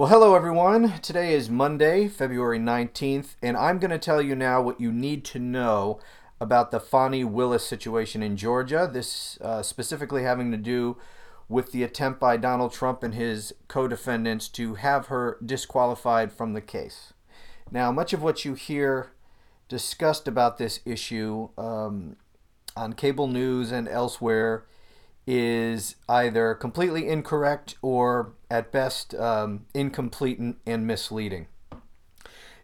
Well, hello everyone. Today is Monday, February 19th, and I'm going to tell you now what you need to know about the Fani Willis situation in Georgia. This uh, specifically having to do with the attempt by Donald Trump and his co defendants to have her disqualified from the case. Now, much of what you hear discussed about this issue um, on cable news and elsewhere is either completely incorrect or at best um, incomplete and, misleading.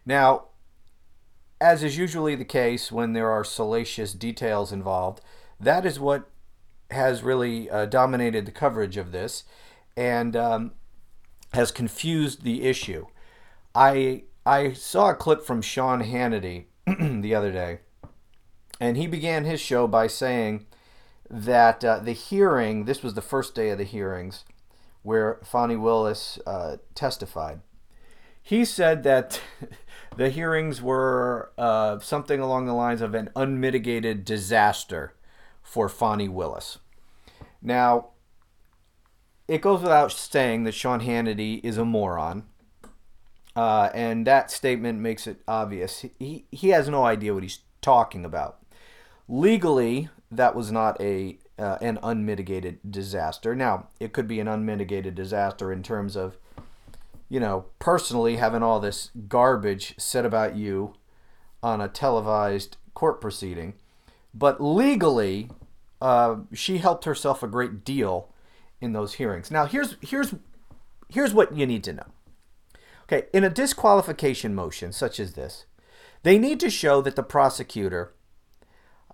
Now, as is usually the case when there are salacious details involved, that is what has really uh, dominated the coverage of this and um, has confused the issue. I I saw a clip from Sean Hannity the other day, and he began his show by saying that uh, the hearing, this was the first day of the hearings, where Fani Willis uh, testified. He said that the hearings were uh, something along the lines of an unmitigated disaster for Fani Willis. Now, it goes without saying that Sean Hannity is a moron. Uh, and that statement makes it obvious. He, he has no idea what he's talking about. Legally, that was not a uh, an unmitigated disaster. Now, it could be an unmitigated disaster in terms of, you know, personally having all this garbage said about you on a televised court proceeding, but legally, uh, she helped herself a great deal in those hearings. Now, here's here's here's what you need to know. Okay, in a disqualification motion such as this, they need to show that the prosecutor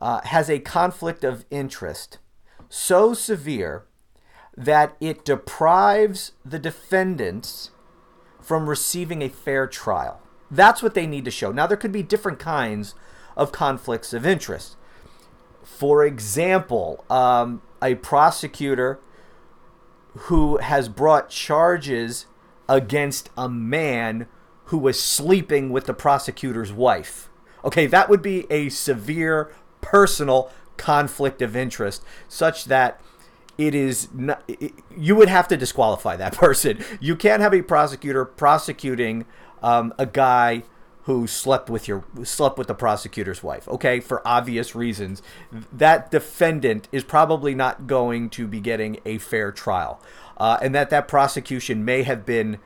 uh, has a conflict of interest so severe that it deprives the defendants from receiving a fair trial. That's what they need to show. Now, there could be different kinds of conflicts of interest. For example, um, a prosecutor who has brought charges against a man who was sleeping with the prosecutor's wife. Okay, that would be a severe personal conflict of interest such that it is not, it, you would have to disqualify that person. You can't have a prosecutor prosecuting um, a guy who slept with your slept with the prosecutor's wife. Okay, for obvious reasons, that defendant is probably not going to be getting a fair trial, uh, and that that prosecution may have been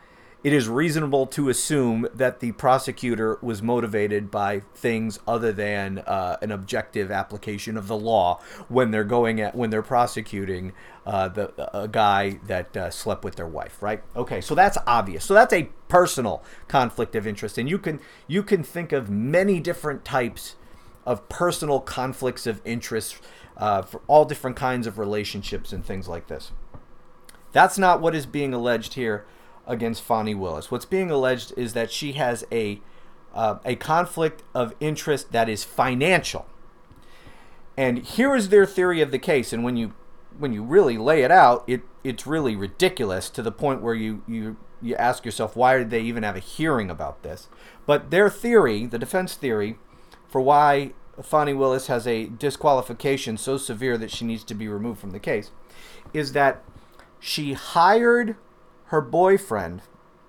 it is reasonable to assume that the prosecutor was motivated by things other than uh, an objective application of the law when they're going at when they're prosecuting uh, the a guy that uh, slept with their wife, right? Okay, so that's obvious. So that's a personal conflict of interest, and you can you can think of many different types of personal conflicts of interest uh, for all different kinds of relationships and things like this. That's not what is being alleged here against Fani Willis. What's being alleged is that she has a uh, a conflict of interest that is financial. And here is their theory of the case. And when you when you really lay it out, it it's really ridiculous to the point where you you you ask yourself why did they even have a hearing about this? But their theory, the defense theory, for why Fani Willis has a disqualification so severe that she needs to be removed from the case, is that she hired her boyfriend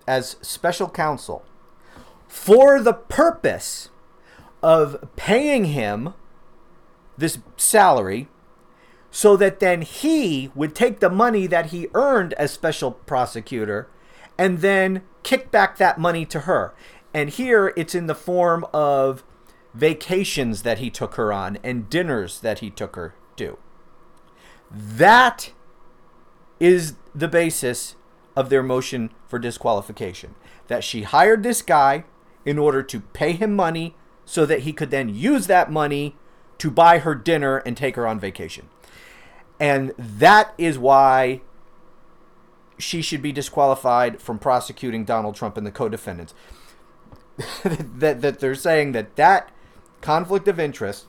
as special counsel for the purpose of paying him this salary so that then he would take the money that he earned as special prosecutor and then kick back that money to her. And here it's in the form of vacations that he took her on and dinners that he took her to. That is the basis of their motion for disqualification. That she hired this guy in order to pay him money so that he could then use that money to buy her dinner and take her on vacation. And that is why she should be disqualified from prosecuting Donald Trump and the co-defendants. that that they're saying that that conflict of interest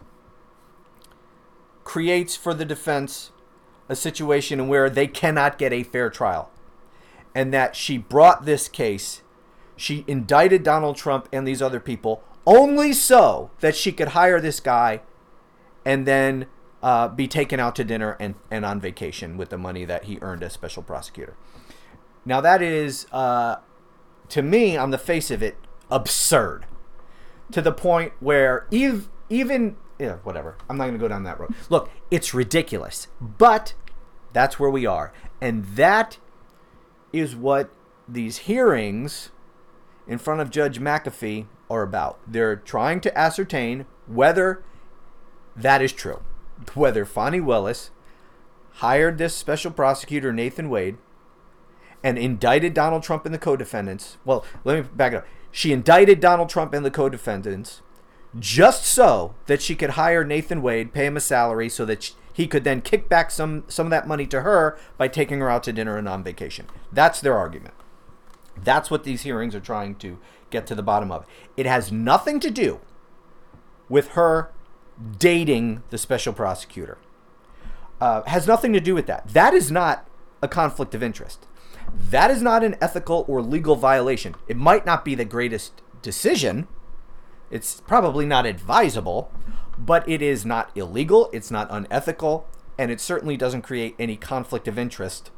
creates for the defense a situation where they cannot get a fair trial and that she brought this case. She indicted Donald Trump and these other people only so that she could hire this guy and then uh, be taken out to dinner and, and on vacation with the money that he earned as special prosecutor. Now, that is uh, to me, on the face of it, absurd. To the point where even even yeah, whatever. I'm not going to go down that road. Look, it's ridiculous, but that's where we are, and that is what these hearings in front of Judge McAfee are about. They're trying to ascertain whether that is true, whether Fani Willis hired this special prosecutor Nathan Wade and indicted Donald Trump and the co-defendants. Well, let me back it up. She indicted Donald Trump and the co-defendants just so that she could hire Nathan Wade, pay him a salary so that she, he could then kick back some some of that money to her by taking her out to dinner and on vacation. That's their argument. That's what these hearings are trying to get to the bottom of. It has nothing to do with her dating the special prosecutor. Uh, has nothing to do with that. That is not a conflict of interest. That is not an ethical or legal violation. It might not be the greatest decision. It's probably not advisable, but it is not illegal, it's not unethical, and it certainly doesn't create any conflict of interest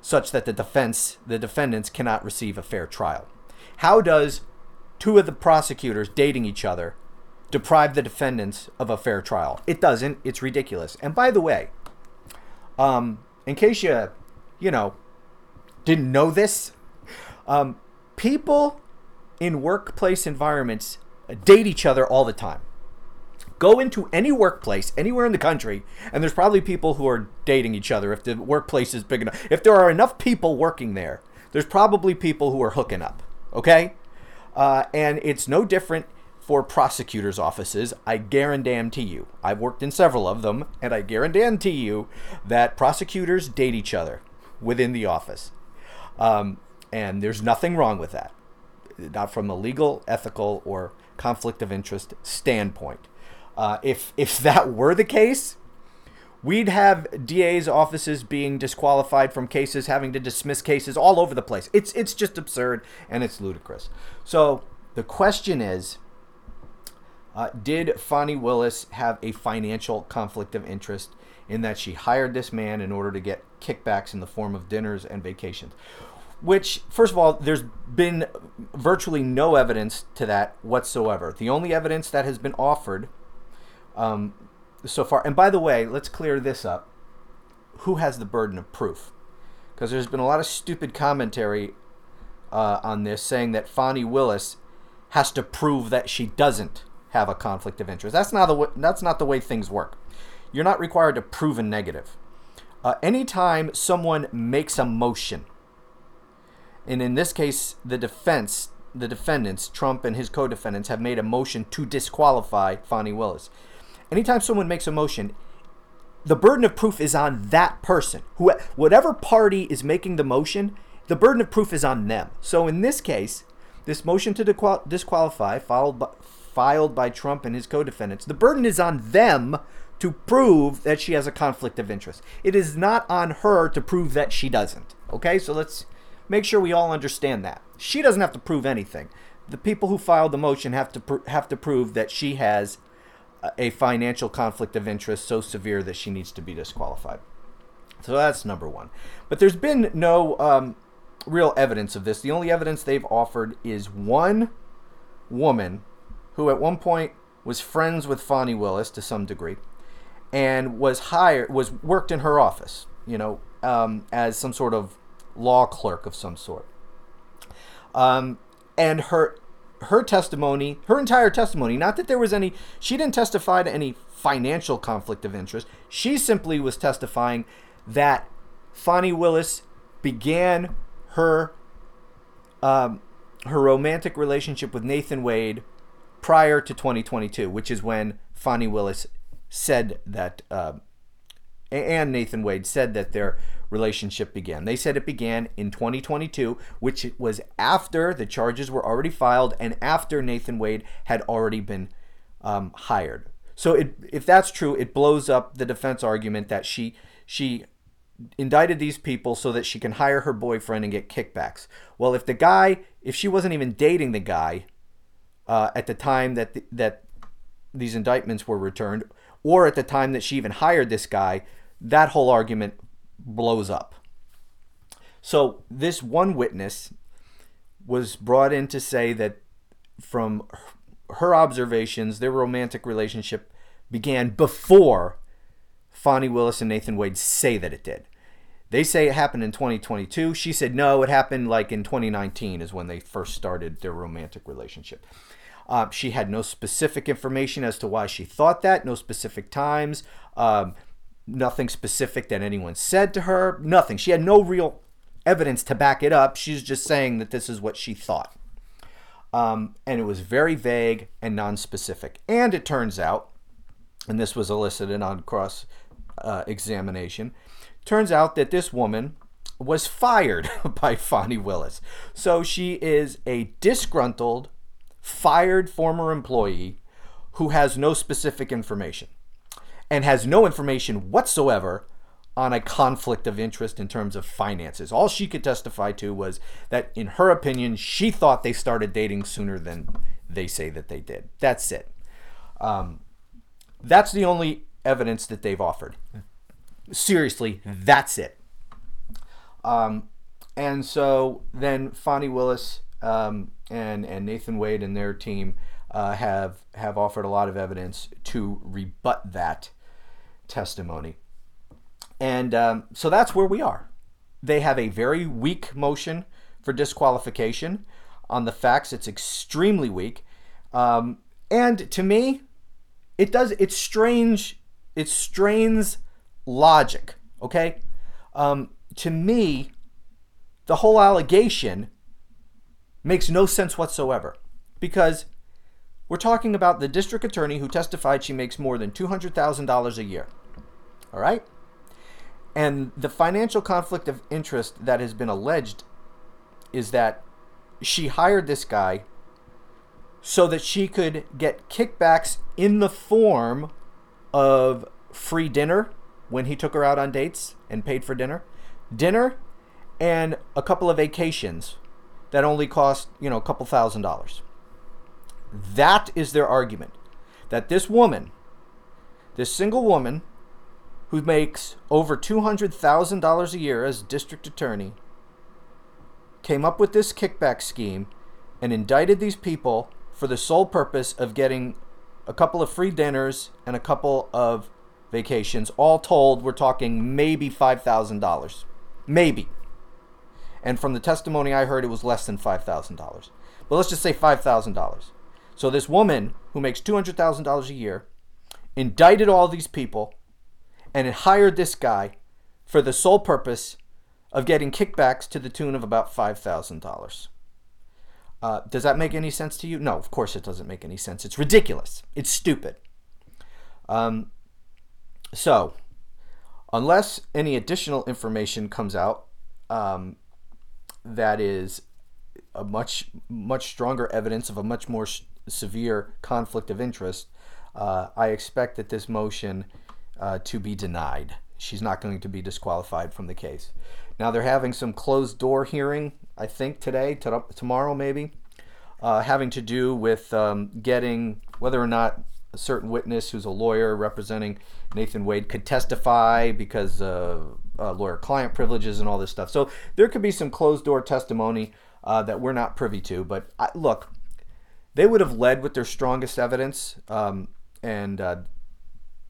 such that the defense, the defendants cannot receive a fair trial. How does two of the prosecutors dating each other deprive the defendants of a fair trial? It doesn't. It's ridiculous. And by the way, um, in case you, you know, didn't know this, um, people in workplace environments date each other all the time. Go into any workplace anywhere in the country, and there's probably people who are dating each other if the workplace is big enough. If there are enough people working there, there's probably people who are hooking up. Okay? Uh, and it's no different for prosecutors' offices. I guarantee you. I've worked in several of them, and I guarantee you that prosecutors date each other within the office. Um, and there's nothing wrong with that, not from a legal, ethical, or conflict of interest standpoint. Uh, if if that were the case, we'd have DA's offices being disqualified from cases, having to dismiss cases all over the place. It's it's just absurd and it's ludicrous. So the question is, uh, did Fani Willis have a financial conflict of interest in that she hired this man in order to get kickbacks in the form of dinners and vacations? Which, first of all, there's been virtually no evidence to that whatsoever. The only evidence that has been offered um, so far, and by the way, let's clear this up. Who has the burden of proof? Because there's been a lot of stupid commentary uh, on this saying that Fani Willis has to prove that she doesn't have a conflict of interest. That's not the way, that's not the way things work. You're not required to prove a negative. Uh, anytime someone makes a motion and in this case, the defense, the defendants, Trump and his co defendants, have made a motion to disqualify Fani Willis. Anytime someone makes a motion, the burden of proof is on that person. Who, whatever party is making the motion, the burden of proof is on them. So in this case, this motion to disqualify, filed by, filed by Trump and his co defendants, the burden is on them to prove that she has a conflict of interest. It is not on her to prove that she doesn't. Okay, so let's Make sure we all understand that. She doesn't have to prove anything. The people who filed the motion have to pr- have to prove that she has a financial conflict of interest so severe that she needs to be disqualified. So that's number one. But there's been no um, real evidence of this. The only evidence they've offered is one woman who at one point was friends with Fani Willis to some degree and was hired was worked in her office, you know, um, as some sort of law clerk of some sort. Um, and her her testimony, her entire testimony, not that there was any, she didn't testify to any financial conflict of interest. She simply was testifying that Fani Willis began her um, her romantic relationship with Nathan Wade prior to 2022, which is when Fani Willis said that, uh, and Nathan Wade said that their relationship began. They said it began in 2022, which was after the charges were already filed and after Nathan Wade had already been um, hired. So it, if that's true, it blows up the defense argument that she she indicted these people so that she can hire her boyfriend and get kickbacks. Well, if the guy, if she wasn't even dating the guy uh, at the time that the, that these indictments were returned, or at the time that she even hired this guy, that whole argument blows up. So this one witness was brought in to say that from her observations, their romantic relationship began before Fani Willis and Nathan Wade say that it did. They say it happened in 2022. She said no, it happened like in 2019 is when they first started their romantic relationship. Uh, she had no specific information as to why she thought that, no specific times, um, nothing specific that anyone said to her, nothing. She had no real evidence to back it up. She's just saying that this is what she thought. Um, and it was very vague and non-specific. And it turns out, and this was elicited on cross uh, examination, turns out that this woman was fired by Fani Willis. So she is a disgruntled, fired former employee who has no specific information and has no information whatsoever on a conflict of interest in terms of finances. All she could testify to was that, in her opinion, she thought they started dating sooner than they say that they did. That's it. Um, that's the only evidence that they've offered. Seriously, that's it. Um, and so then Fani Willis um, and and Nathan Wade and their team uh, have have offered a lot of evidence to rebut that testimony. And um, so that's where we are. They have a very weak motion for disqualification. On the facts, it's extremely weak. Um, and to me, it does, it's strange, it strains logic, okay? Um, to me, the whole allegation makes no sense whatsoever because we're talking about the district attorney who testified she makes more than $200,000 a year. All right? And the financial conflict of interest that has been alleged is that she hired this guy so that she could get kickbacks in the form of free dinner when he took her out on dates and paid for dinner, dinner, and a couple of vacations that only cost, you know, a couple thousand dollars. That is their argument. That this woman, this single woman, who makes over $200,000 a year as district attorney, came up with this kickback scheme and indicted these people for the sole purpose of getting a couple of free dinners and a couple of vacations. All told, we're talking maybe $5,000. Maybe. And from the testimony I heard, it was less than $5,000. But let's just say $5,000. So this woman who makes $200,000 a year indicted all these people and it hired this guy for the sole purpose of getting kickbacks to the tune of about $5,000. Uh, does that make any sense to you? No, of course it doesn't make any sense. It's ridiculous. It's stupid. Um, so, unless any additional information comes out um, that is a much much stronger evidence of a much more severe conflict of interest, uh, I expect that this motion uh, to be denied. She's not going to be disqualified from the case. Now they're having some closed door hearing, I think today, to, tomorrow maybe, uh, having to do with um, getting whether or not a certain witness who's a lawyer representing Nathan Wade could testify because uh, lawyer-client privileges and all this stuff. So there could be some closed door testimony uh, that we're not privy to. But I, look, they would have led with their strongest evidence, um, and uh,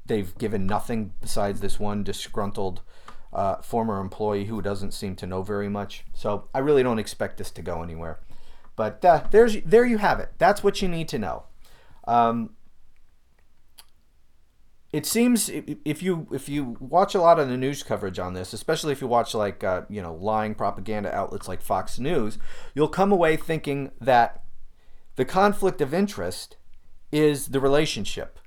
they've given nothing besides this one disgruntled uh, former employee who doesn't seem to know very much. So I really don't expect this to go anywhere. But uh, there's there you have it. That's what you need to know. Um, it seems if you if you watch a lot of the news coverage on this, especially if you watch like uh, you know lying propaganda outlets like Fox News, you'll come away thinking that the conflict of interest is the relationship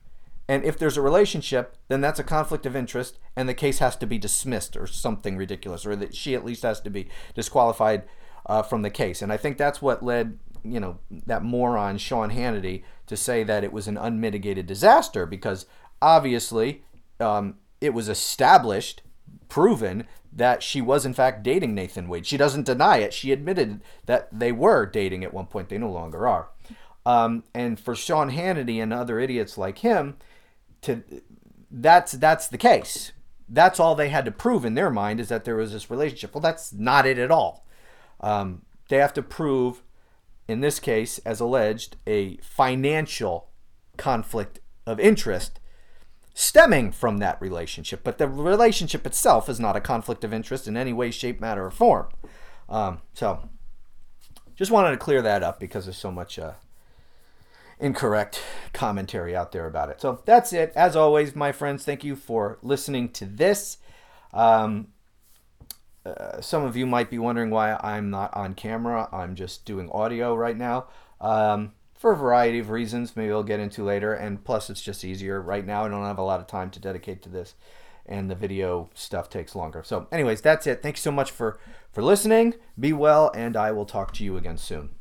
and if there's a relationship, then that's a conflict of interest, and the case has to be dismissed or something ridiculous, or that she at least has to be disqualified uh, from the case. And I think that's what led, you know, that moron Sean Hannity to say that it was an unmitigated disaster because obviously um, it was established, proven that she was in fact dating Nathan Wade. She doesn't deny it. She admitted that they were dating at one point. They no longer are. Um, and for Sean Hannity and other idiots like him, to that's that's the case. That's all they had to prove in their mind is that there was this relationship. Well, that's not it at all. Um, they have to prove in this case, as alleged, a financial conflict of interest stemming from that relationship. But the relationship itself is not a conflict of interest in any way, shape, matter, or form. Um, so, just wanted to clear that up because there's so much uh, incorrect commentary out there about it. So, that's it. As always, my friends, thank you for listening to this. Um, uh, some of you might be wondering why I'm not on camera. I'm just doing audio right now um, for a variety of reasons. Maybe I'll get into later. And plus, it's just easier right now. I don't have a lot of time to dedicate to this, and the video stuff takes longer. So, anyways, that's it. Thanks so much for for listening. Be well, and I will talk to you again soon.